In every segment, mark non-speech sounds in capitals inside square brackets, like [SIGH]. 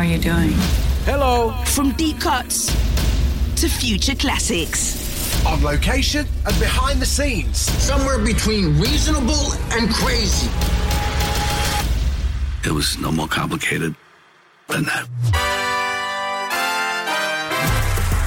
are you doing? Hello. From deep cuts to future classics. On location and behind the scenes. Somewhere between reasonable and crazy. It was no more complicated than that.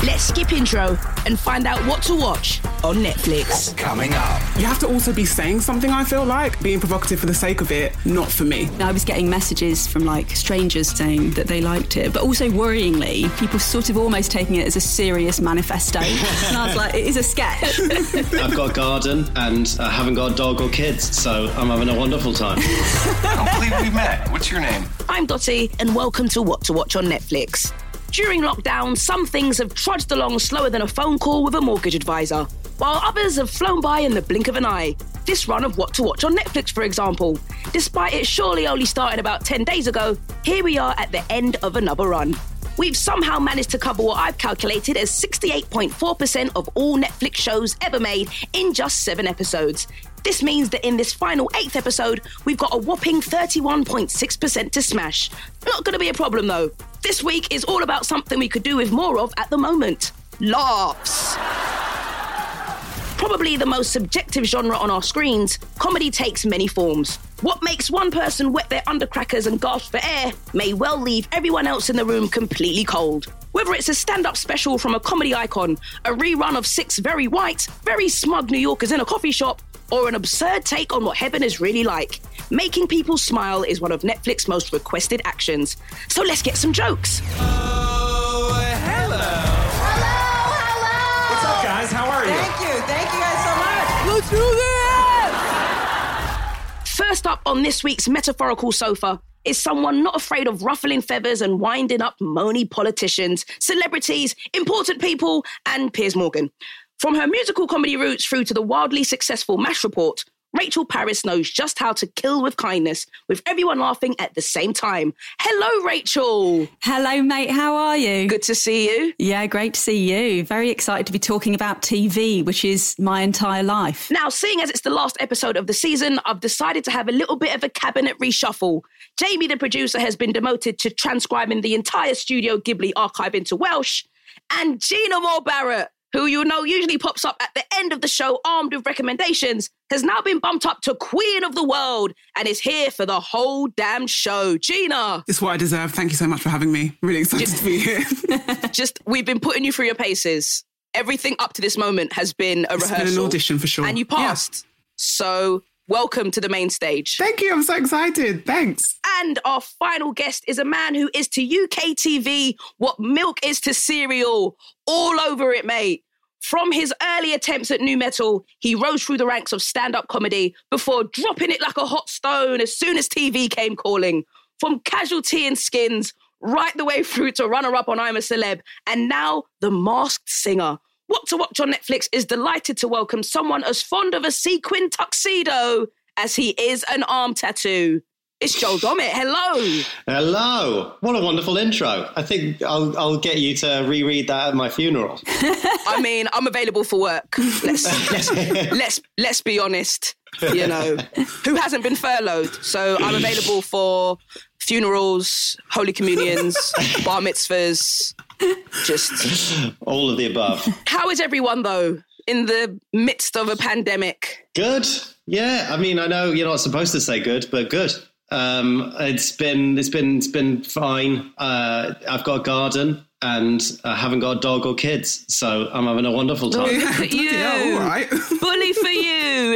Let's skip intro and find out what to watch on Netflix. Coming up. You have to also be saying something, I feel like. Being provocative for the sake of it, not for me. I was getting messages from like strangers saying that they liked it, but also worryingly, people sort of almost taking it as a serious manifesto. [LAUGHS] and I was like, it is a sketch. [LAUGHS] I've got a garden and I haven't got a dog or kids, so I'm having a wonderful time. I don't believe we met. What's your name? I'm Dottie, and welcome to What to Watch on Netflix. During lockdown, some things have trudged along slower than a phone call with a mortgage advisor, while others have flown by in the blink of an eye. This run of What to Watch on Netflix, for example. Despite it surely only starting about 10 days ago, here we are at the end of another run. We've somehow managed to cover what I've calculated as 68.4% of all Netflix shows ever made in just seven episodes. This means that in this final eighth episode, we've got a whopping 31.6% to smash. Not to be a problem though. This week is all about something we could do with more of at the moment laughs. Probably the most subjective genre on our screens, comedy takes many forms. What makes one person wet their undercrackers and gasp for air may well leave everyone else in the room completely cold. Whether it's a stand up special from a comedy icon, a rerun of six very white, very smug New Yorkers in a coffee shop, or an absurd take on what heaven is really like, making people smile is one of Netflix's most requested actions. So let's get some jokes. Oh, hello. Hello, hello. What's up, guys? How are you? Thank you. Thank you guys so much. Let's do this! First up on this week's metaphorical sofa is someone not afraid of ruffling feathers and winding up moany politicians, celebrities, important people, and Piers Morgan. From her musical comedy roots through to the wildly successful MASH report, Rachel Parris knows just how to kill with kindness, with everyone laughing at the same time. Hello, Rachel. Hello, mate. How are you? Good to see you. Yeah, great to see you. Very excited to be talking about TV, which is my entire life. Now, seeing as it's the last episode of the season, I've decided to have a little bit of a cabinet reshuffle. Jamie, the producer, has been demoted to transcribing the entire Studio Ghibli archive into Welsh. And Gena-mour Barrett, who you know usually pops up at the end of the show armed with recommendations, has now been bumped up to Queen of the World and is here for the whole damn show. Gina, It's what I deserve. Thank you so much for having me. Really excited to be here. [LAUGHS] just we've been putting you through your paces. Everything up to this moment has been a It's rehearsal. been an audition for sure. And you Yeah. passed. So, welcome to the main stage. Thank you. I'm so excited. Thanks. And our final guest is a man who is to UK TV what milk is to cereal. All over it, mate. From his early attempts at nu metal, he rose through the ranks of stand up comedy before dropping it like a hot stone as soon as TV came calling. From casualty and skins, right the way through to runner up on I'm a Celeb, and now the masked singer. What to Watch on Netflix is delighted to welcome someone as fond of a sequin tuxedo as he is an arm tattoo. It's Joel Dommett. Hello. Hello! What a wonderful intro. I think I'll, I'll get you to reread that at my funeral. [LAUGHS] I mean, I'm available for work. Let's let's [LAUGHS] let's, let's be honest. You know, [LAUGHS] who hasn't been furloughed? So I'm available for funerals, holy communions, bar mitzvahs. Just All of the above. how is everyone though in the midst of a pandemic? Good. Yeah. I mean, I know you're not supposed to say good, but good. Um, it's been it's been it's been fine. Uh, I've got a garden and I haven't got a dog or kids, so I'm having a wonderful time. You. [LAUGHS] Yeah, all right.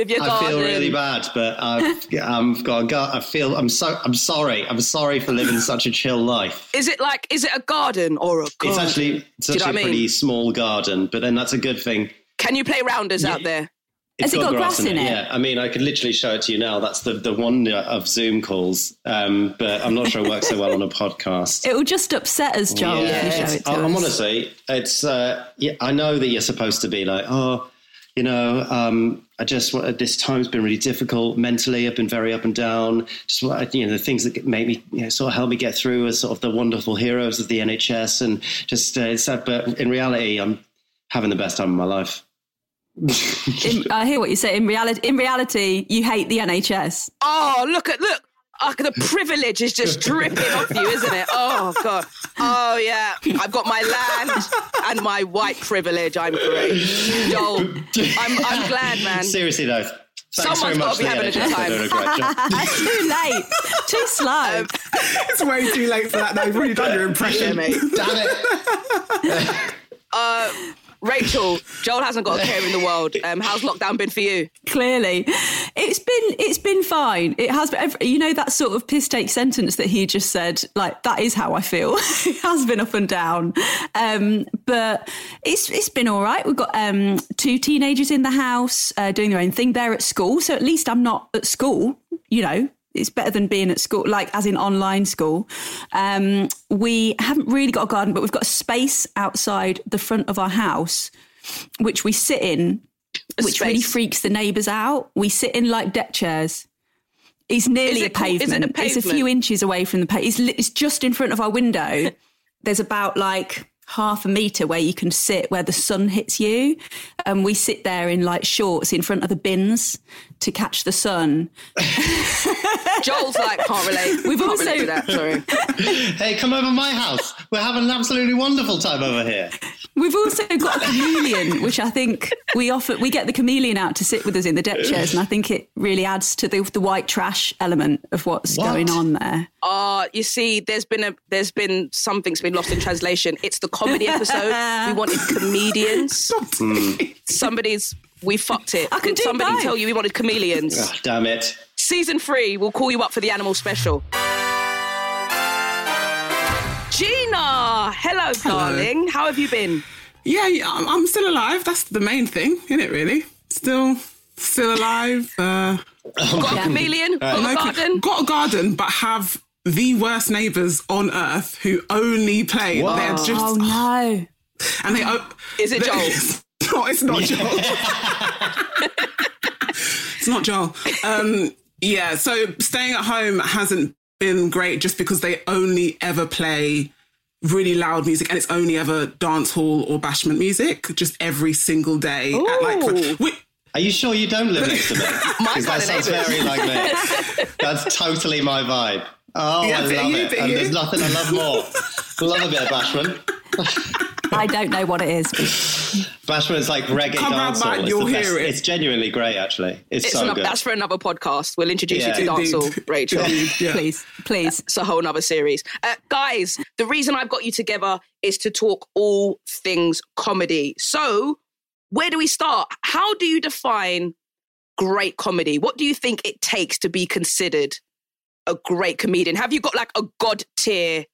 Bully for you with your I feel really bad, but I've, I've got a gar- I feel I'm so I'm sorry. I'm sorry for living such a chill life. Is it like is it a garden or a It's actually it's Do actually know what I a mean? pretty small garden, but then that's a good thing. Can you play rounders out there? It's Has it got grass in it? Yeah, I mean, I could literally show it to you now. That's the, the wonder of Zoom calls, um, but I'm not sure it works so well on a podcast. It will just upset us, Joel, if you show it to I- I'm us. honestly, it's. Uh, yeah, I know that you're supposed to be like, oh, you know, um, I just want- this time's been really difficult mentally. I've been very up and down. Just you know, the things that make me you know, sort of help me get through as sort of the wonderful heroes of the NHS, and just uh, it's that. But in reality, I'm having the best time of my life. In, I hear what you say. In reality, in reality, you hate the NHS. Oh, look at look. Oh, the privilege is just dripping off you, isn't it? Oh, god. Oh yeah. I've got my land and my white privilege. I'm great. Joel, I'm I'm glad, man. Seriously though, thanks very Someone's much gotta be having a good You're doing a great job. [LAUGHS] Too late. Too slow. Um, it's way too late for that. now. You've already done your Yeah, impression. mate. [LAUGHS] Damn it! Uh, Rachel, [LAUGHS] Joel hasn't got a care in the world. Um, how's lockdown been for you? Clearly, it's been it's been fine. It has been. You know that sort of piss take sentence that he just said. Like that is how I feel. [LAUGHS] it has been up and down, um, but it's it's been all right. We've got um, two teenagers in the house uh, doing their own thing. They're at school, so at least I'm not at school. You know, it's better than being at school, like as in online school. Um, we haven't really got a garden, but we've got a space outside the front of our house, which we sit in, which really freaks the neighbours out. We sit in like deck chairs. It's nearly a it cool- is it a pavement. It's a few inches away from the pavement. It's, it's just in front of our window. [LAUGHS] There's about like half a metre where you can sit where the sun hits you. And we sit there in like shorts in front of the bins to catch the sun. [LAUGHS] Joel's like can't relate. We've can't also- relate to that. Sorry. [LAUGHS] Hey, come over my house. We're having an absolutely wonderful time over here. We've also got a chameleon, which I think we offer. We get the chameleon out to sit with us in the deck chairs, and I think it really adds to the, the white trash element of what's What? going on there. Uh, you see, there's been a there's been something's been lost in translation. It's the comedy episode. we wanted [LAUGHS] comedians. Somebody's we fucked it. I can Did do somebody both. tell you we wanted chameleons? Oh, damn it. Season three, we'll call you up for the animal special. Gina, hello, darling. How have you been? Yeah, yeah, I'm, I'm still alive. That's the main thing, isn't it? Really, still, still alive. Uh, Got a chameleon? [LAUGHS] Got a no- garden? got a garden, but have the worst neighbours on earth who only play. What? They're just Oh no! and they. o- Is it they- [LAUGHS] Joel? [LAUGHS] No, it's not Joel. [LAUGHS] it's not Joel. Um, yeah, so staying at home hasn't been great just because they only ever play really loud music and it's only ever dance hall or bashment music just every single day at like we, Are you sure you don't live next to me? [LAUGHS] My Because that sounds very like me. That's totally my vibe. Oh, Yeah, I love you- it. And you- there's nothing I love more. love a bit of bashment. I don't know what it is. Bashment is like reggae Come dancehall. back, It's you'll the best. hear it. It's genuinely great, actually. It's, It's so ano- good. that's for another podcast. We'll introduce Yeah. you to Indeed. dancehall, Rachel. Yeah. Please, please. It's a whole other series. Uh, guys, the reason I've got you together is to talk all things comedy. So, where do we start? How do you define great comedy? What do you think it takes to be considered a great comedian? Have you got like a god tier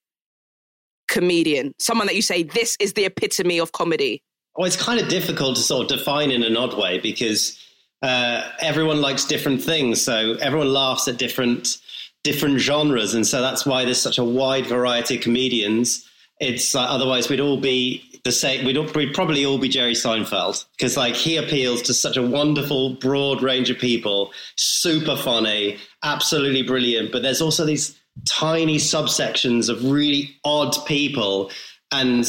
comedian? Someone that you say, this is the epitome of comedy? Well, it's kind of difficult to sort of define in an odd way because uh, everyone likes different things. So everyone laughs at different different genres, and so that's why there's such a wide variety of comedians. It's uh, otherwise we'd all be the same. We'd, all, we'd probably all be Jerry Seinfeld because like he appeals to such a wonderful broad range of people, super funny, absolutely brilliant. But there's also these tiny subsections of really odd people. And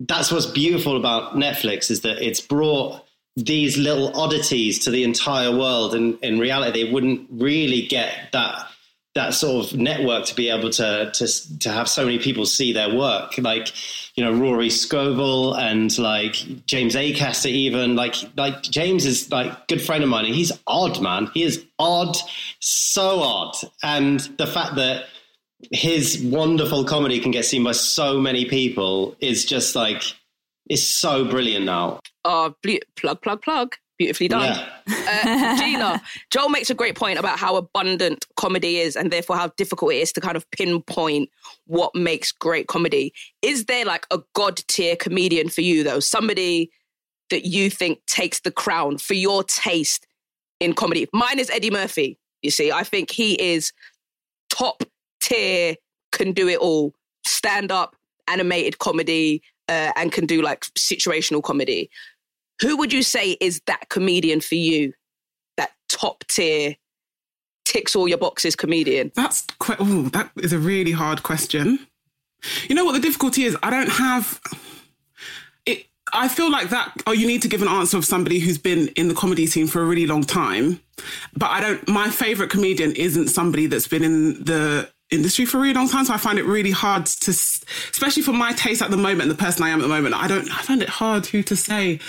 that's what's beautiful about Netflix is that it's brought these little oddities to the entire world, and in reality, they wouldn't really get that that sort of network to be able to to to have so many people see their work, like you know Rory Scovel and like James Acaster, even like like James is like good friend of mine, and he's odd, man. He is odd, so odd, and the fact that his wonderful comedy can get seen by so many people is just like it's so brilliant now. Uh, ble- plug, plug, plug. Beautifully done. Uh, Gina, Joel makes a great point about how abundant comedy is and therefore how difficult it is to kind of pinpoint what makes great comedy. Is there like a god tier comedian for you, though? Somebody that you think takes the crown for your taste in comedy? Mine is Eddie Murphy. You see, I think he is top tier, can do it all stand up, animated comedy, uh, and can do like situational comedy. Who would you say is that comedian for you? That top tier, ticks all your boxes comedian? That's quite. Ooh, that is a really hard question. You know what the difficulty is? I don't have. It. I feel like that. Oh, you need to give an answer of somebody who's been in the comedy scene for a really long time. But I don't. My favorite comedian isn't somebody that's been in the industry for a really long time. So I find it really hard to, especially for my taste at the moment the person I am at the moment. I don't. I find it hard who to say.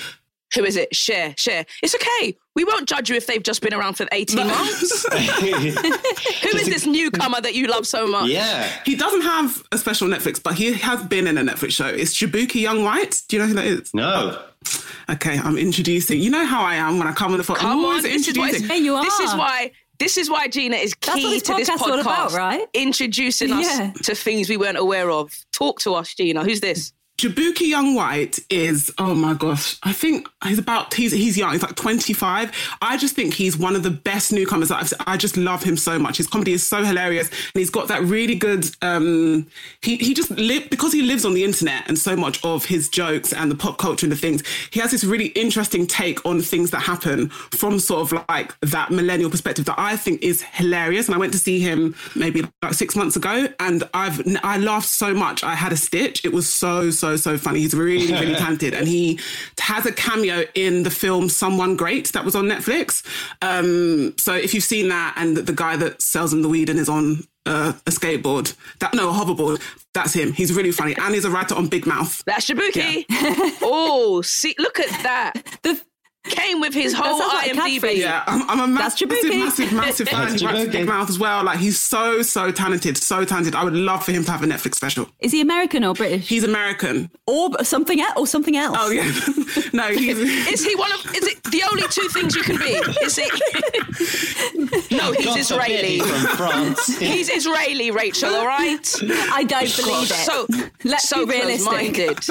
Who is it? Share, share. It's okay. We won't judge you if they've just been around for 18 months. [LAUGHS] Who is this newcomer that you love so much? yeah. He doesn't have a special Netflix, but he has been in a Netflix show. It's Jaboukie Young-White. Do you know who that is? No. Oh. Okay, I'm introducing. You know how I am when I come on the phone. I'm Come on, always this is, what introducing. Hey, you this is why. This is why Gina is That's what key this to this podcast, all about, right? Introducing us Yeah. to things we weren't aware of. Talk to us, Gina. Who's this? Jaboukie Young-White is oh my gosh, I think he's about he's he's young, he's like 25. I just think he's one of the best newcomers that I've. I just love him so much. His comedy is so hilarious and he's got that really good um he he just live because he lives on the internet and so much of his jokes and the pop culture and the things, he has this really interesting take on things that happen from sort of like that millennial perspective that I think is hilarious. And I went to see him maybe like six months ago and I've I laughed so much. I had a stitch. It was so so so so funny. He's really really [LAUGHS] talented, and he has a cameo in the film Someone Great that was on Netflix. Um, so if you've seen that, and the, the guy that sells him the weed and is on uh, a skateboard, that no a hoverboard, that's him. He's really funny, and he's a writer on Big Mouth. That's Jaboukie. [LAUGHS] oh, see, look at that. The, Came with his whole sounds like IMDb. Yeah, I'm, I'm a ma- massive, Jaboukie. massive, massive [LAUGHS] fan. He writes Big Mouth as well. Like he's so so talented, so talented. I would love for him to have a Netflix special. is he American or British? He's American. or something else? Or something else? Oh yeah, [LAUGHS] no, he's. [LAUGHS] Is he one of? Is it the only two things you can be? Is it? no, he's God Israeli. he's from France. He's Israeli, Rachel. All right. I don't believe it. So Let's so be realistic.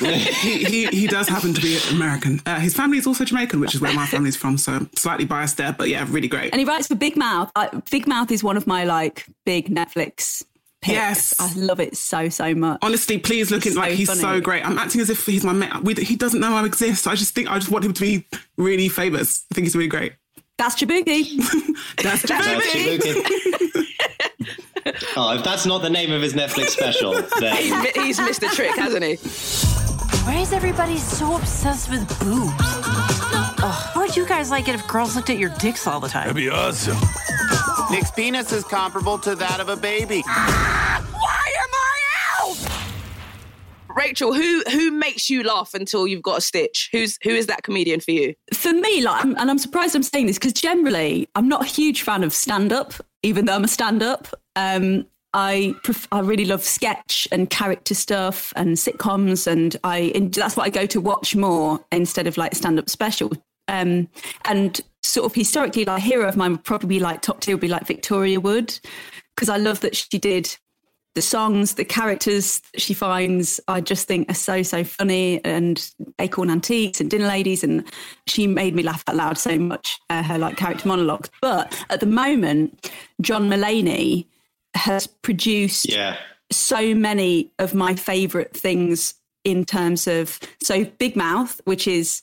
he, he he does happen to be American. Uh, his family is also Jamaican, which is where my family's from. So slightly biased there, but yeah, really great. And he writes for Big Mouth. I, Big Mouth is one of my like big Netflix picks. Yes. I love it so so much. Honestly, please look in. He's Like he's funny. so great. I'm acting as if he's my mate. We, he doesn't know I exist. I just think I just want him to be really famous. I think he's really great. That's Jaboukie. [LAUGHS] That's That's Jaboukie. Jaboukie. oh, if that's not the name of his Netflix special, then He's, he's missed the trick, hasn't he? Why is everybody so obsessed with boobs? Ugh, how would you guys like it if girls looked at your dicks all the time? That'd be awesome. Nick's penis is comparable to that of a baby. Ah, why am I out? Rachel, who who makes you laugh until you've got a stitch? Who's who is that comedian for you? For me, like, I'm- and I'm surprised I'm saying this because generally I'm not a huge fan of stand up, even though I'm a stand up. Um, I pref- I really love sketch and character stuff and sitcoms, and I and that's what I go to watch more instead of like stand up special. Um, and sort of historically, like a hero of mine would probably be like top tier would be like Victoria Wood because I love that she did the songs, the characters that she finds, I just think are so, so funny. And Acorn Antiques and Dinner Ladies. And she made me laugh out loud so much, uh, her like character monologues. But at the moment, John Mulaney has produced yeah. so many of my favorite things in terms of so Big Mouth, which is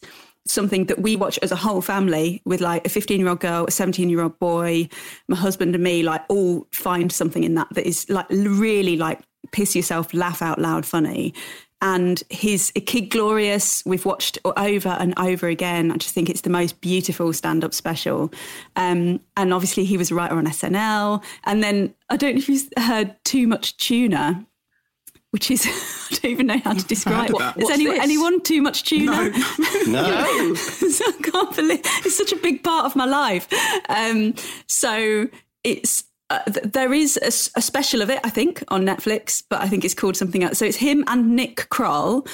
something that we watch as a whole family with like a 15 year old girl, a 17 year old boy, my husband and me, like all find something in that that is like really like piss yourself, laugh out loud funny. And his A Kid Gorgeous, we've watched over and over again. I just think it's the most beautiful stand up special. Um, and obviously, he was a writer on SNL. And then I don't know if you've heard Too Much Tuna, which is, [LAUGHS] I don't even know how to describe of it. that. Is What's any, anyone Too Much Tuna? No. [LAUGHS] [LAUGHS] So I can't believe it's such a big part of my life. Um, so it's uh, th- there is a special of it, I think, on Netflix, but I think it's called something else. So it's him and Nick Kroll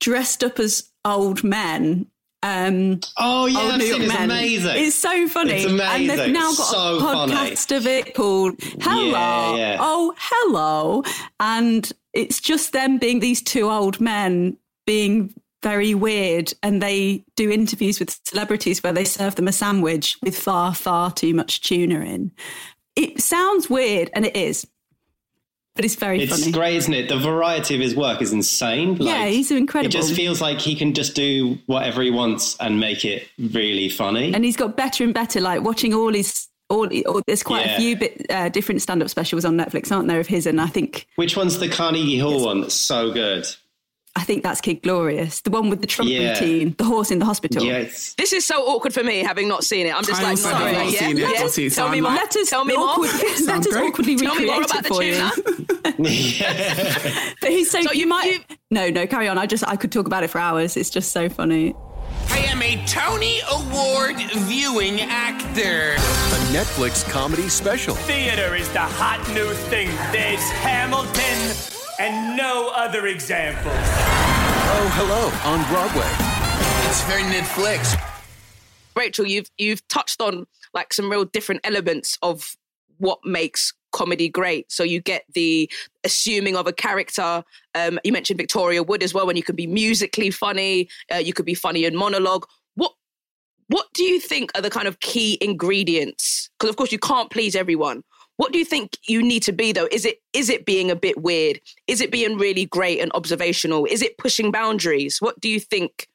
dressed up as old men. Um, Oh yeah, old New York it. It's men. amazing. It's so funny, It's and they've now got So a funny. podcast of it called "Hello." Yeah, yeah. Oh, hello, and it's just them being these two old men being very weird and they do interviews with celebrities where they serve them a sandwich with far far too much tuna in it sounds weird and it is but it's very It's funny great, isn't it? The variety of his work is insane. Yeah, he's incredible. It just feels like he can just do whatever he wants and make it really funny. and he's got better and better like watching all his all, all there's quite Yeah. a few bit uh, different stand-up specials on netflix aren't there of his and i think Which one's the Carnegie Hall one that's so good? I think that's Kid Gorgeous, the one with the Trump Yeah. routine, the horse in the hospital. Yes. This is so awkward for me, having not seen it. I'm just I like, sorry, not yeah, seen it, yeah. Totty, so Tell me I'm more. like- Let us Tell me more. awkward, let us awkwardly Tell me more recreate about it the for you. tuna. [LAUGHS] [LAUGHS] But he's so, So you, you- might you- no no carry on. I just I could talk about it for hours. It's just so funny. I am a Tony Award viewing actor. A Netflix comedy special. Theater is the hot new thing. There's Hamilton and no other examples. Oh, hello on Broadway. It's very Netflix. Rachel, you've you've touched on like some real different elements of what makes comedy great. So you get the assuming of a character. Um, you mentioned Victoria Wood as well, when you can be musically funny, uh, you could be funny in monologue. What what do you think are the kind of key ingredients? Because of course you can't please everyone. What do you think you need to be though? Is it is it being a bit weird? Is it being really great and observational? Is it pushing boundaries? What do you think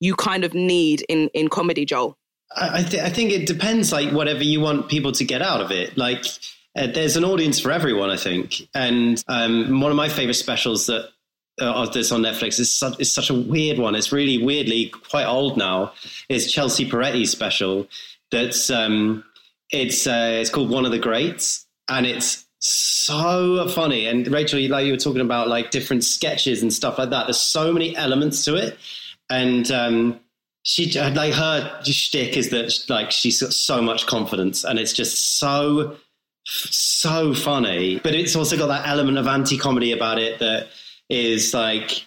you kind of need in in comedy, Joel? I, th- I think it depends, like whatever you want people to get out of it. Like, uh, there's an audience for everyone, I think. And um, one of my favorite specials that uh, this on Netflix is such, is such a weird one. It's really weirdly quite old now. Is Chelsea Peretti's special? That's um, it's uh, it's called One of the Greats, and it's so funny. And Rachel, you- like you were talking about like different sketches and stuff like that. There's so many elements to it, and um, she like her shtick is that like she's got so much confidence, and it's just so so funny. But it's also got that element of anti-comedy about it that is like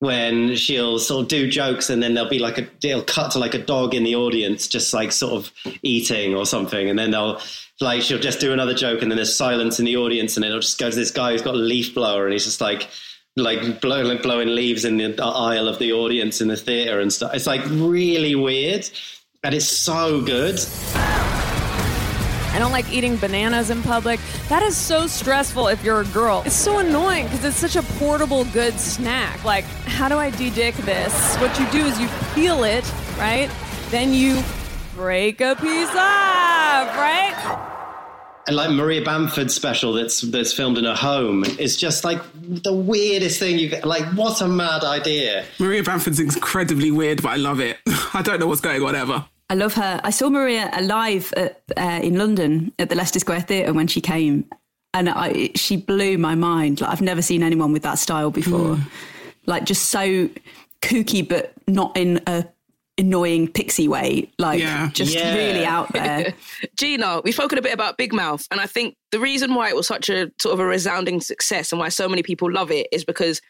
when she'll sort of do jokes and then there'll be like a they'll cut to like a dog in the audience just like sort of eating or something. And then they'll like she'll just do another joke and then there's silence in the audience and then it'll just go to this guy who's got a leaf blower and he's just like like blowing blowing leaves in the aisle of the audience in the theater and stuff. It's like really weird. And it's so good I don't like eating bananas in public. That is so stressful if you're a girl. It's so annoying because it's such a portable, good snack. Like, how do I de-dick this? What you do is you peel it, right? Then you break a piece off, right? and like Maria Bamford's special that's that's filmed in her home is just like the weirdest thing you like what a mad idea Maria Bamford's incredibly weird, but I love it. [LAUGHS] I don't know what's going on ever. I love her. I saw Maria alive at, uh, in London at the Leicester Square Theatre when she came, and I, she blew my mind. Like I've never seen anyone with that style before. Like just so kooky, but not in a annoying pixie way. Like Yeah. just Yeah. really out there. [LAUGHS] Gina, we've spoken a bit about Big Mouth, and I think the reason why it was such a sort of a resounding success and why so many people love it is because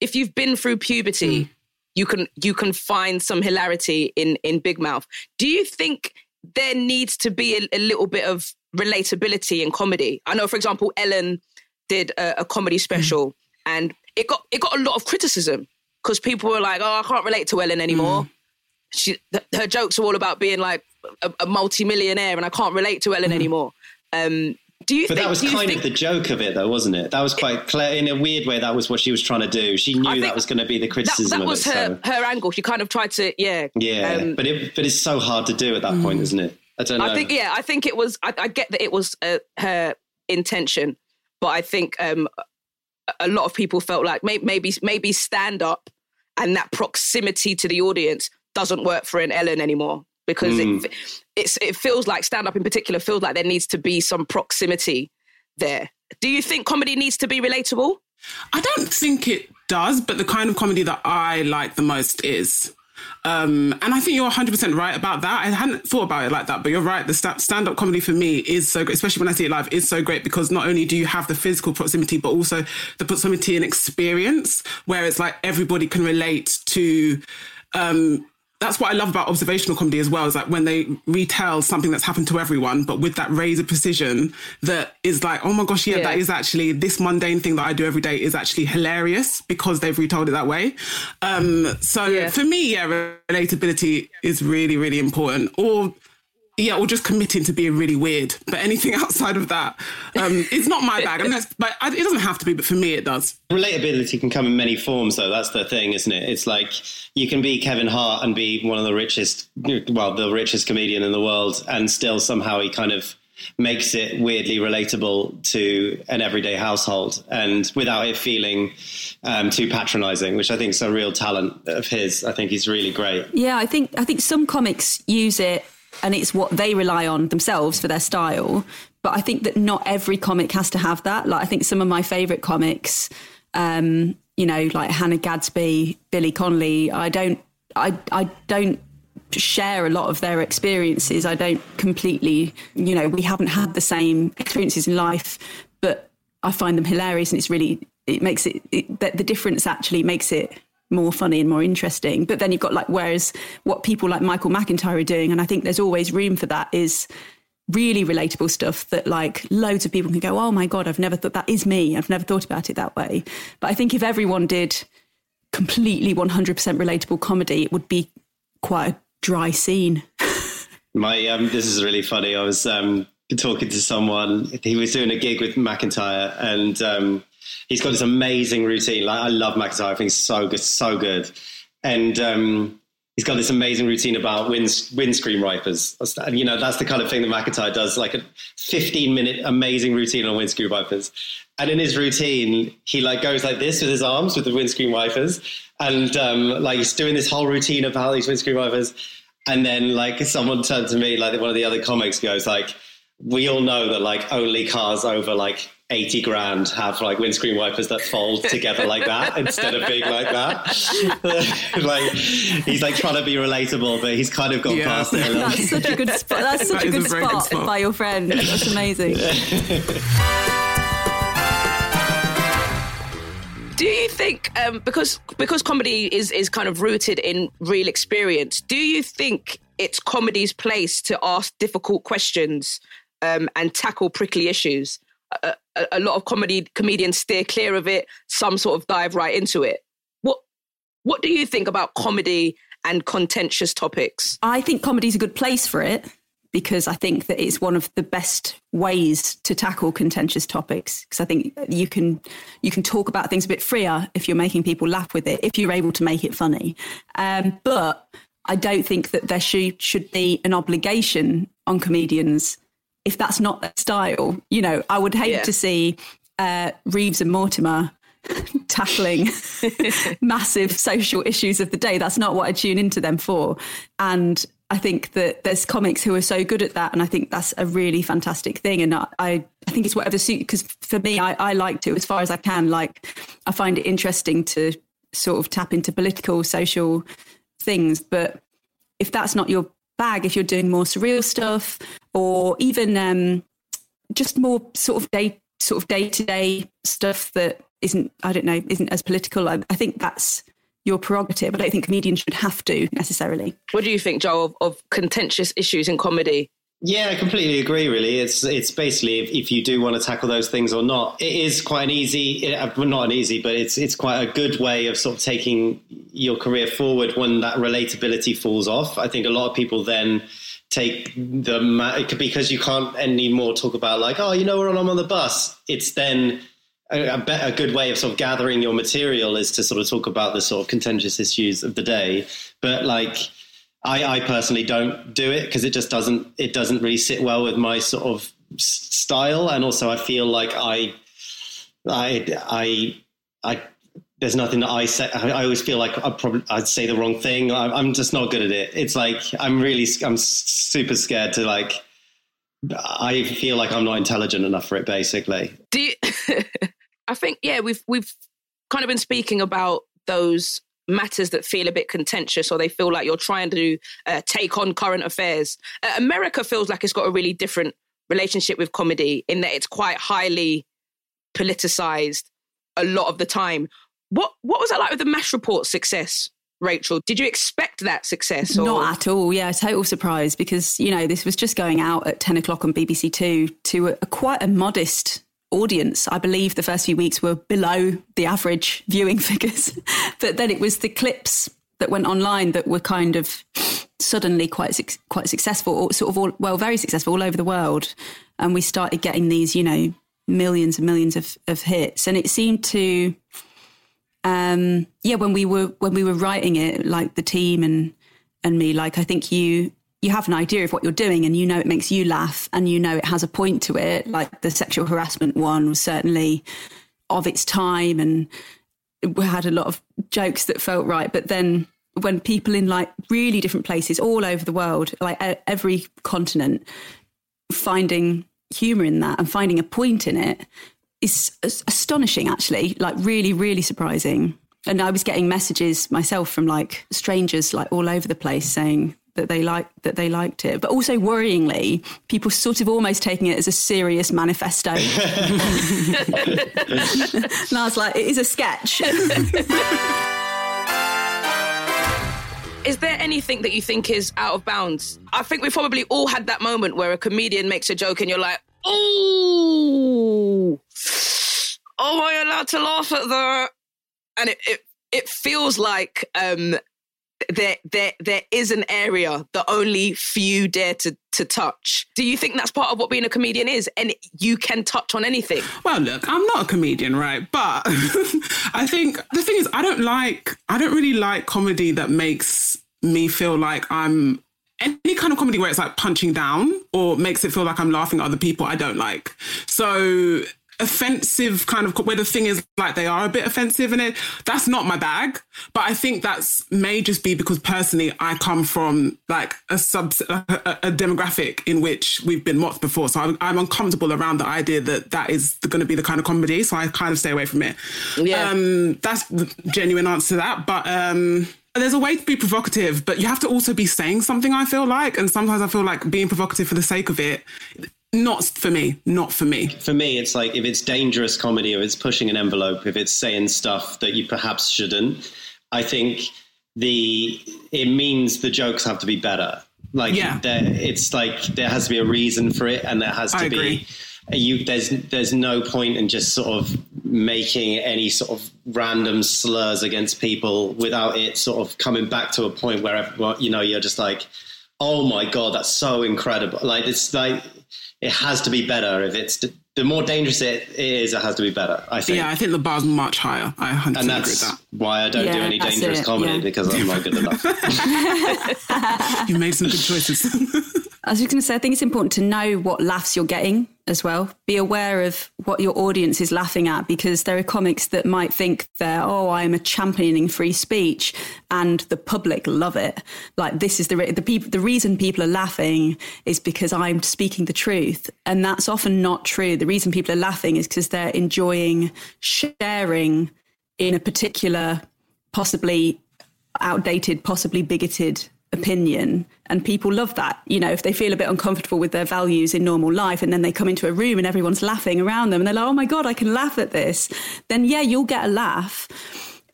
if you've been through puberty, you can you can find some hilarity in in Big Mouth. Do you think there needs to be a, a little bit of relatability in comedy? I know, for example, Ellen did a, a comedy mm. special, and it got it got a lot of criticism because people were like, "Oh, I can't relate to Ellen anymore." Mm. She, th- her jokes are all about being like a, a multi-millionaire, and I can't relate to Ellen mm. anymore. Um, do you but think? that was kind think- of the joke of it though wasn't it that was quite clear in a weird way that was what she was trying to do she knew that was going to be the criticism that was of it her so her angle. She kind of tried to, yeah, yeah um, but it but it's so hard to do at that point isn't it i don't know I think yeah, I think it was. I, I get that it was uh, her intention, but I think um, a- a lot of people felt like may, maybe maybe stand up and that proximity to the audience doesn't work for an Ellen anymore because Mm. it it's it feels like stand up in particular feels like there needs to be some proximity there. Do you think comedy needs to be relatable? I don't think it does, but the kind of comedy that I like the most is. Um, and I think you're 100% right about that. I hadn't thought about it like that, but you're right. The sta- stand up comedy for me is so great, especially when I see it live, is so great because not only do you have the physical proximity, but also the proximity and experience where it's like everybody can relate to. Um, that's what I love about observational comedy as well, is like when they retell something that's happened to everyone, but with that razor precision that is like, oh my gosh, yeah, Yeah. that is actually this mundane thing that I do every day is actually hilarious because they've retold it that way. Um, so for me, yeah, relatability is really, really important. Or yeah, or just committing to being really weird. But anything [LAUGHS] outside of that, um, it's not my bag. And that's, but I, it doesn't have to be, but for me, it does. Relatability can come in many forms, though. That's the thing, isn't it? It's like you can be Kevin Hart and be one of the richest, well, the richest comedian in the world, and still somehow he kind of makes it weirdly relatable to an everyday household and without it feeling um, too patronizing, which I think is a real talent of his. I think he's really great. Yeah, I think I think some comics use it and it's what they rely on themselves for their style. But I think that not every comic has to have that. Like I think some of my favorite comics, um, you know, like Hannah Gadsby, Billy Connolly, I don't I I don't share a lot of their experiences. I don't completely, you know, we haven't had the same experiences in life, but I find them hilarious and it's really, it makes it, it the, the difference actually makes it more funny and more interesting. But then you've got like, whereas what people like Michael McIntyre are doing, and I think there's always room for that, is really relatable stuff that like loads of people can go, oh my God, I've never thought that is me. I've never thought about it that way. But I think if everyone did completely 100% relatable comedy, it would be quite a dry scene. [LAUGHS] My um, this is really funny. I was um, talking to someone. He was doing a gig with McIntyre, and um, he's got this amazing routine. Like I love McIntyre. I think he's so good, so good. And um, he's got this amazing routine about wind, windscreen wipers. And, you know, that's the kind of thing that McIntyre does, like a 15 minute amazing routine on windscreen wipers. And in his routine, he like goes like this with his arms with the windscreen wipers. And um, like he's doing this whole routine about these windscreen wipers. And then like someone turned to me, like one of the other comics goes like, we all know that like only cars over like 80 grand have like windscreen wipers that fold together like that [LAUGHS] instead of being like that. [LAUGHS] like he's like trying to be relatable, but he's kind of gone yeah. past it. That's such a good spot. That's such that a, good, a spot spot by your friend. That's amazing. [LAUGHS] Do you think um, because because comedy is is kind of rooted in real experience? Do you think it's comedy's place to ask difficult questions um, and tackle prickly issues? A, a, a, lot of comedy comedians steer clear of it. Some sort of dive right into it. What What do you think about comedy and contentious topics? I think comedy's a good place for it because I think that it's one of the best ways to tackle contentious topics. Because I think you can you can talk about things a bit freer if you're making people laugh with it, if you're able to make it funny. Um, but I don't think that there should should be an obligation on comedians if that's not their style. You know, I would hate yeah. to see uh, Reeves and Mortimer [LAUGHS] tackling [LAUGHS] massive social issues of the day. That's not what I tune into them for. And I think that there's comics who are so good at that, and I think that's a really fantastic thing. And I, I, think it's whatever suit because for me, I, I like to as far as I can. Like, I find it interesting to sort of tap into political, social things. But if that's not your bag, if you're doing more surreal stuff or even um, just more sort of day, sort of day to day stuff that isn't, I don't know, isn't as political, I, I think that's your prerogative. I don't think comedians should have to necessarily. What do you think, Joe, of, of contentious issues in comedy? Yeah, I completely agree. Really, it's it's basically if, if, you do want to tackle those things or not. It is quite an easy, uh, well, not an easy, but it's it's quite a good way of sort of taking your career forward when that relatability falls off. I think a lot of people then take the because you can't anymore talk about like, oh, you know, when I'm on the bus. It's then a, a, good way of sort of gathering your material is to sort of talk about the sort of contentious issues of the day. But like, I, I personally don't do it because it just doesn't it doesn't really sit well with my sort of style, and also I feel like I I I I there's nothing that I say. I always feel like I probably I'd say the wrong thing. I'm just not good at it. It's like I'm really I'm super scared to like. I feel like I'm not intelligent enough for it. Basically, do you, [LAUGHS] I think yeah, we've we've kind of been speaking about those matters that feel a bit contentious or they feel like you're trying to uh, take on current affairs. Uh, America feels like it's got a really different relationship with comedy in that it's quite highly politicized a lot of the time. What what was that like with the Mash Report success? Rachel, did you expect that success? Or? Not at all. Yeah, total surprise because you know this was just going out at ten o'clock on BBC Two to a, a quite a modest audience. I believe the first few weeks were below the average viewing [LAUGHS] figures, but then it was the clips that went online that were kind of suddenly quite quite successful, or sort of all, well, very successful all over the world, and we started getting these, you know, millions and millions of, of hits, and it seemed to, um, yeah, when we were when we were writing it, like the team and and me, like I think you you have an idea of what you're doing and you know it makes you laugh and you know it has a point to it. Like the sexual harassment one was certainly of its time and we had a lot of jokes that felt right. But then when people in like really different places all over the world, like every continent, finding humor in that and finding a point in it is astonishing, actually, like really, really surprising. And I was getting messages myself from like strangers, like all over the place, saying that they like that they liked it, but also worryingly, people sort of almost taking it as a serious manifesto. [LAUGHS] and I was like, it is a sketch. [LAUGHS] Is there anything that you think is out of bounds? I think we've probably all had that moment where a comedian makes a joke and you're like, oh, oh, am I allowed to laugh at that? And it, it, it feels like um, there there there is an area that only few dare to to touch. Do you think that's part of what being a comedian is? And you can touch on anything. Well, look, I'm not a comedian, right? But [LAUGHS] I think the thing is I don't like I don't really like comedy that makes me feel like I'm any kind of comedy where it's like punching down or makes it feel like I'm laughing at other people, I don't like. So offensive kind of where the thing is like they are a bit offensive and it that's not my bag. But i think that's may just be because personally i come from like a sub a, a demographic in which we've been mocked before. So I'm, I'm, uncomfortable around the idea that that is going to be the kind of comedy. So i kind of stay away from it. Yeah. Um that's the genuine answer to that. But um there's a way to be provocative, but you have to also be saying something, I feel like. And sometimes I feel like being provocative for the sake of it not for me. Not for me. For me, it's like if it's dangerous comedy, if it's pushing an envelope, if it's saying stuff that you perhaps shouldn't, I think the it means the jokes have to be better. Like yeah. it's like there has to be a reason for it, and there has to be. You, there's there's no point in just sort of making any sort of random slurs against people without it sort of coming back to a point where you know you're just like, oh my god, that's so incredible. Like it's like it has to be better. If it's the more dangerous it is, it has to be better. I think. Yeah, I think the bar's much higher. I 100 and that's agree with that. why I don't yeah, do any dangerous it, comedy yeah. because I'm not good enough. [LAUGHS] [LAUGHS] you made some good choices. [LAUGHS] I was just going to say, I think it's important to know what laughs you're getting as well. Be aware of what your audience is laughing at because there are comics that might think they're, oh, I'm a championing free speech and the public love it. Like this is the, the people, the reason people are laughing is because I'm speaking the truth. And that's often not true. The reason people are laughing is because they're enjoying sharing in a particular, possibly outdated, possibly bigoted opinion and people love that you know if they feel a bit uncomfortable with their values in normal life and then they come into a room and everyone's laughing around them and they're like oh my god i can laugh at this then yeah you'll get a laugh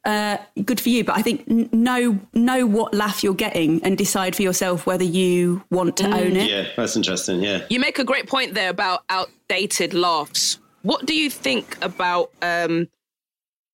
uh, good for you. But i think know know what laugh you're getting and decide for yourself whether you want to mm. own it. Yeah that's interesting yeah. You make a great point there about outdated laughs. What do you think about um,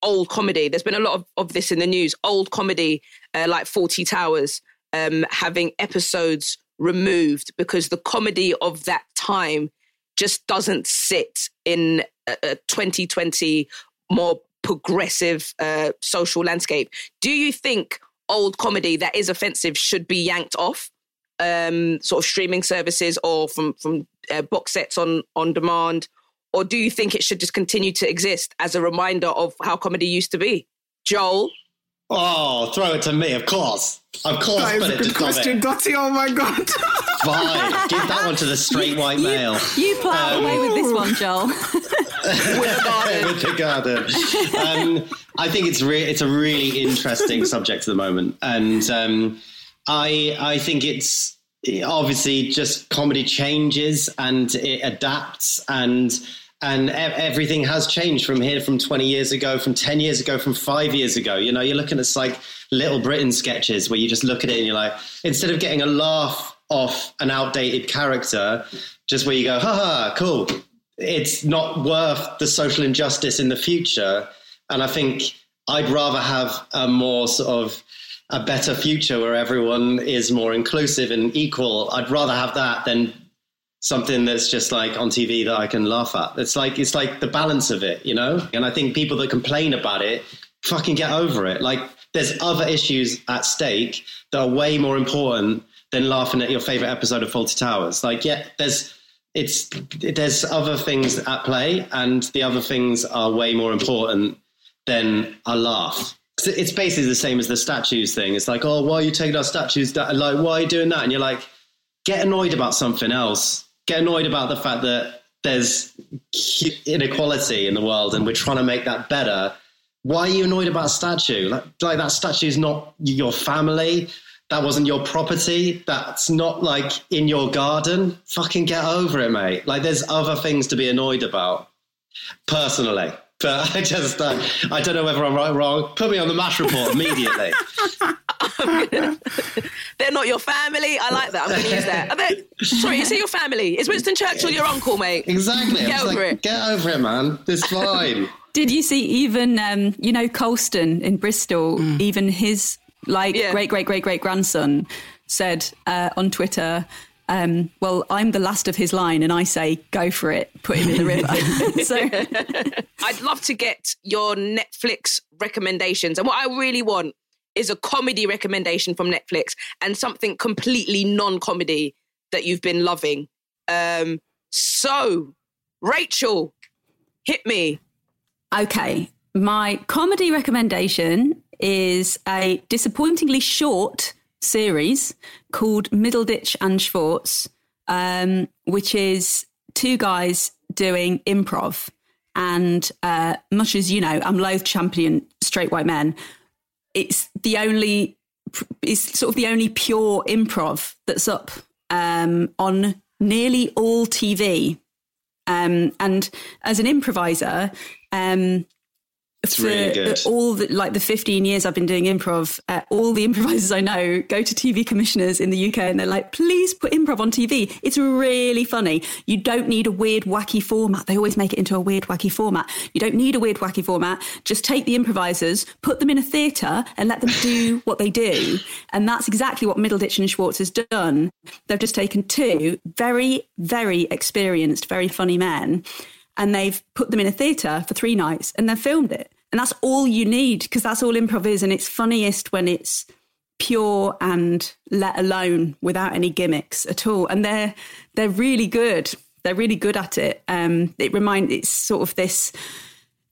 old comedy? There's been a lot of, of this in the news. Old comedy uh, like Fawlty Towers um, having episodes removed because the comedy of that time just doesn't sit in a, a 2020 more progressive uh, social landscape. Do you think old comedy that is offensive should be yanked off um, sort of streaming services or from from uh, box sets on on demand, or do you think it should just continue to exist as a reminder of how comedy used to be? Joel. Oh, throw it to me, of course. Of course, that is a good question, Dotty. Oh my god! Fine, give that one to the straight white male. You, you plough um, away with this one, Joel. [LAUGHS] with the garden. with the garden. Um, I think it's re- it's a really interesting [LAUGHS] subject at the moment, and um, I I think it's obviously just comedy changes and it adapts and and everything has changed from here from 20 years ago from 10 years ago from five years ago. You know you're looking at like little britain sketches where you just look at it and you're like instead of getting a laugh off an outdated character just where you go ha cool. It's not worth the social injustice in the future. And i think i'd rather have a more sort of a better future where everyone is more inclusive and equal. I'd rather have that than something that's just like on TV that I can laugh at. It's like it's like the balance of it, you know. And I think people that complain about it fucking get over it. Like there's other issues at stake that are way more important than laughing at your favorite episode of Fawlty Towers. Like, yeah, there's it's there's other things at play, and the other things are way more important than a laugh. It's basically the same as the statues thing. It's like, oh, why are you taking our statues? Like, why are you doing that? And you're like, get annoyed about something else. Get annoyed about the fact that there's inequality in the world, and we're trying to make that better. Why are you annoyed about statue? Like, like that statue is not your family. That wasn't your property. That's not like in your garden. Fucking get over it, mate. Like, there's other things to be annoyed about. Personally, but [LAUGHS] I just uh, I don't know whether I'm right or wrong. Put me on the mash report immediately. [LAUGHS] [LAUGHS] They're not your family. I like that. I'm going to use that. Are they, sorry, is he your family? Is Winston Churchill your uncle, mate? Exactly. Get over like, it. Get over it, man. It's fine. [LAUGHS] Did you see even um, you know Colston in Bristol? Even his like great great great great grandson said uh, on Twitter. Um, well, I'm the last of his line, and I say, go for it, put him in the river. [LAUGHS] so, I'd love to get your Netflix recommendations. And what I really want is a comedy recommendation from Netflix and something completely non comedy that you've been loving. Um, so, Rachel, hit me. okay, my comedy recommendation is a disappointingly short series called Middleditch and Schwartz, um, which is two guys doing improv. And uh, much as you know, I'm loath champion straight white men. It's the only, it's sort of the only pure improv that's up um, on nearly all TV. Um, and as an improviser, um, It's for really good. all the, like the 15 years I've been doing improv, uh, all the [LAUGHS] improvisers I know go to TV commissioners in the UK and they're like, please put improv on TV. It's really funny. You don't need a weird, wacky format. They always make it into a weird, wacky format. You don't need a weird, wacky format. Just take the improvisers, put them in a theatre and let them do [LAUGHS] what they do. And that's exactly what Middleditch and Schwartz has done. They've just taken two very, very experienced, very funny men and they've put them in a theatre for three nights and they've filmed it. And that's all you need because that's all improv is. And it's funniest when it's pure and let alone without any gimmicks at all. And they're they're really good. They're really good at it. Um, it remind it's sort of this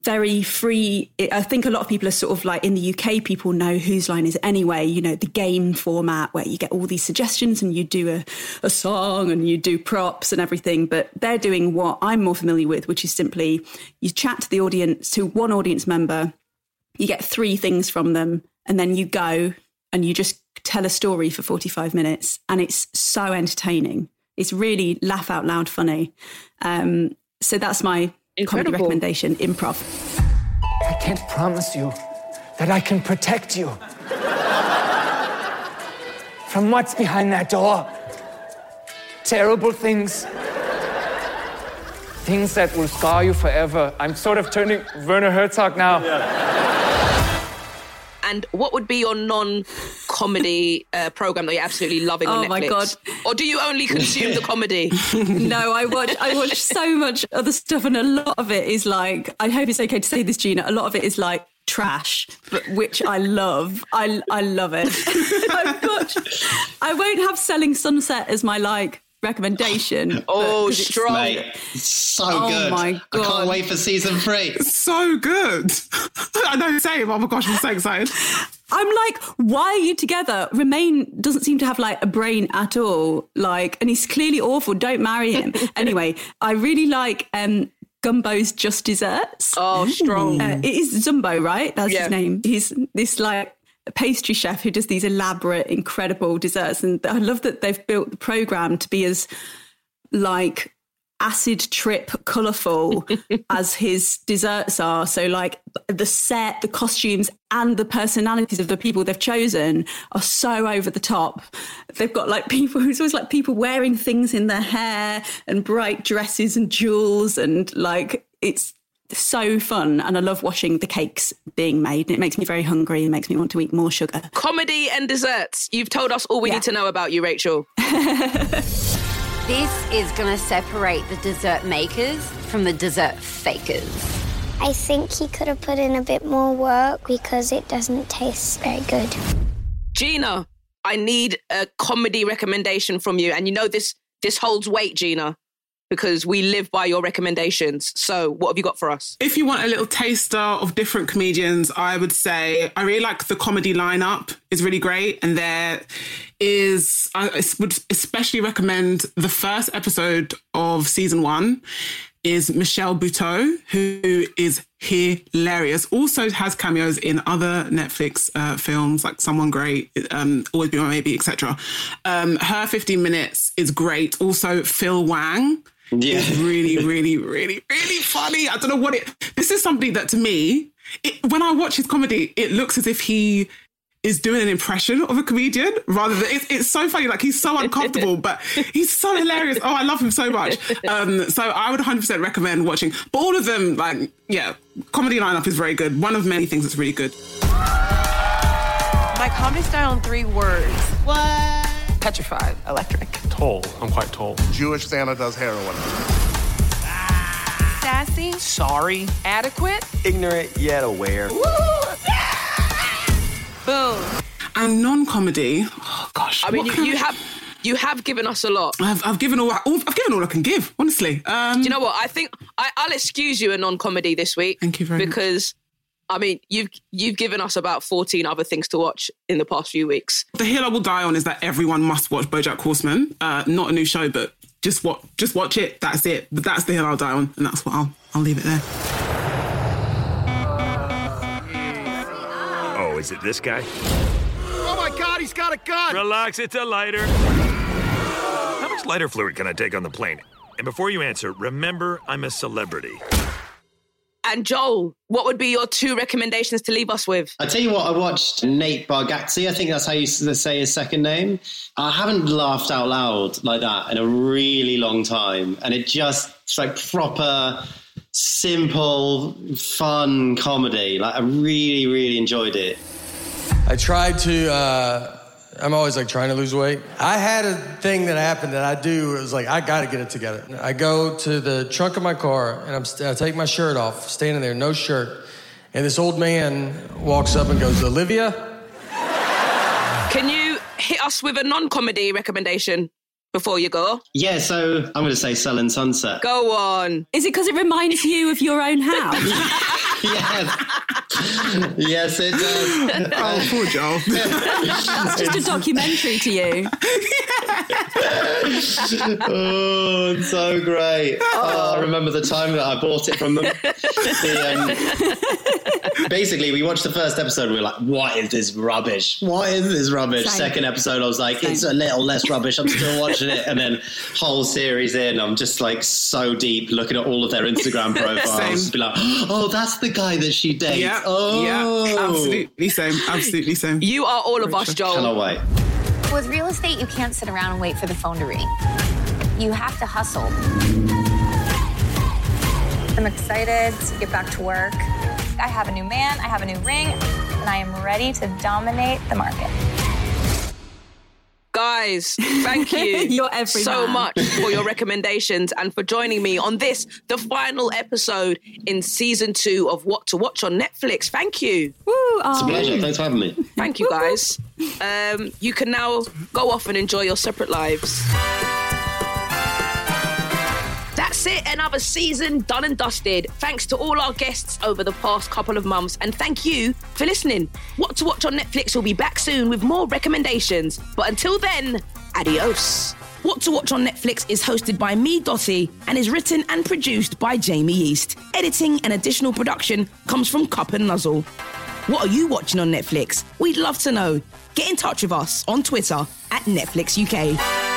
very free. I think a lot of people are sort of like in the UK, people know whose line is anyway. You know, the game format where you get all these suggestions and you do a, a song and you do props and everything. But they're doing what I'm more familiar with, which is simply you chat to the audience, to one audience member, you get three things from them, and then you go and you just tell a story for 45 minutes. And it's so entertaining. It's really laugh out loud funny. Um, so that's my comedy Incredible. recommendation improv. I can't promise you that I can protect you from what's behind that door. Terrible things. Things that will scar you forever. I'm sort of turning Werner Herzog now. And what would be your non comedy uh, program that you're absolutely loving on Oh my God. Or do you only consume the comedy? [LAUGHS] no, I watch I watch so much other stuff, and a lot of it is like I hope it's okay to say this, Gina. A lot of it is like trash, but which I love. I I love it. [LAUGHS] I've got. I won't have Selling Sunset as my like recommendation. [LAUGHS] Oh, strong. Mate, so Oh good. my I can't wait for season three. so good. [LAUGHS] I know, same. Oh my gosh, I'm so excited. I'm like, why are you together? Romain doesn't seem to have like a brain at all. Like, and he's clearly awful. Don't marry him. [LAUGHS] anyway, I really like um Gumbo's Just Desserts. Oh, strong. Uh, it is Zumbo, right? That's Yeah. his name. He's this like pastry chef who does these elaborate, incredible desserts. And I love that they've built the program to be as like acid trip colourful [LAUGHS] as his desserts are. So like the set, the costumes and the personalities of the people they've chosen are so over the top. They've got like people who's always like people wearing things in their hair and bright dresses and jewels and like it's so fun and I love watching the cakes being made. It makes me very hungry and makes me want to eat more sugar. Comedy and desserts. You've told us all we need to know about you, Rachel. [LAUGHS] This is going to separate the dessert makers from the dessert fakers. I think he could have put in a bit more work because it doesn't taste very good. Gina, I need a comedy recommendation from you. And you know this this holds weight, Gina, because we live by your recommendations. So what have you got for us? If you want a little taster of different comedians, I would say I really like the comedy lineup. is really great, and there is I would especially recommend the first episode of season one is Michelle Buteau, who is hilarious. Also has cameos in other Netflix uh, films like Someone Great, um, Always Be My Maybe, etc. Um, her 15 minutes is great. Also Phil Wang. Yeah. Is really, really, really, really funny. I don't know what it. This is something that to me, it, when I watch his comedy, it looks as if he is doing an impression of a comedian rather than it's, it's so funny like he's so [LAUGHS] uncomfortable but he's so hilarious oh i love him so much um, so i would 100% recommend watching but all of them like yeah comedy lineup is very good one of many things that's really good My comedy style in three words. What? Petrified. Electric. Tall. I'm quite tall. Jewish Santa does heroin. Sassy. Sorry. Adequate. Ignorant yet aware. Boom. and non-comedy oh gosh I mean, you, you I- have you have given us a lot. I've, I've given all, all I've given all I can give honestly um, Do you know what? I think I, I'll excuse you a non-comedy this week. Thank you very much. Because I mean you've you've given us about fourteen other things to watch in the past few weeks. The hill I will die on is that everyone must watch BoJack Horseman. Uh, not a new show, but just what just watch it. That's it. But that's the hill I'll die on, and that's what I'll I'll leave it there. Oh, is it this guy? Oh my God, he's got a gun! Relax, it's a lighter. How much lighter fluid can I take on the plane? And before you answer, remember I'm a celebrity. And Joel, what would be your two recommendations to leave us with? I tell you what, I watched Nate Bargatze. I think that's how you say his second name. I haven't laughed out loud like that in a really long time, and it just it's like proper, simple, fun comedy. Like I really, really enjoyed it. I tried to. Uh, I'm always like trying to lose weight. I had a thing that happened that I do. It was like I got to get it together. I go to the trunk of my car and I'm st- I take my shirt off, standing there, no shirt, and this old man walks up and goes, "Olivia." Can you hit us with a non-comedy recommendation before you go? Yeah, so I'm going to say Selling Sunset. Go on. Is it because it reminds you of your own house? [LAUGHS] yes. [LAUGHS] yes, it does. oh, poor Joel. [LAUGHS] That's just a documentary to you. [LAUGHS] oh, it's so great. Oh, I remember the time that I bought it from them. The, um, basically, we watched the first episode. We were like, what is this rubbish? What is this rubbish? Same. Second episode, I was like, it's a little less rubbish. I'm still watching it. And then, whole series in, I'm just like so deep looking at all of their Instagram profiles. Same. Be like, oh, that's the guy that she dates. Yeah, oh. yeah, absolutely same, absolutely same. You are all of us, Joel. Cannot wait. With real estate, you can't sit around and wait for the phone to ring. You have to hustle. I'm excited to get back to work. I have a new man, I have a new ring, and I am ready to dominate the market. Guys, thank [LAUGHS] you You're so much for your recommendations and for joining me on this, the final episode in season two of What to Watch on Netflix. Thank you. Woo, It's a pleasure. Thanks for having me. Thank you, guys. Um, you can now go off and enjoy your separate lives. That's it, another season done and dusted. Thanks to all our guests over the past couple of months, and thank you for listening. What to Watch on Netflix will be back soon with more recommendations. But until then, adios. What to Watch on Netflix is hosted by me, Dottie, and is written and produced by Jamie East. Editing and additional production comes from Cup and Nuzzle. What are you watching on Netflix? We'd love to know. Get in touch with us on Twitter at Netflix UK.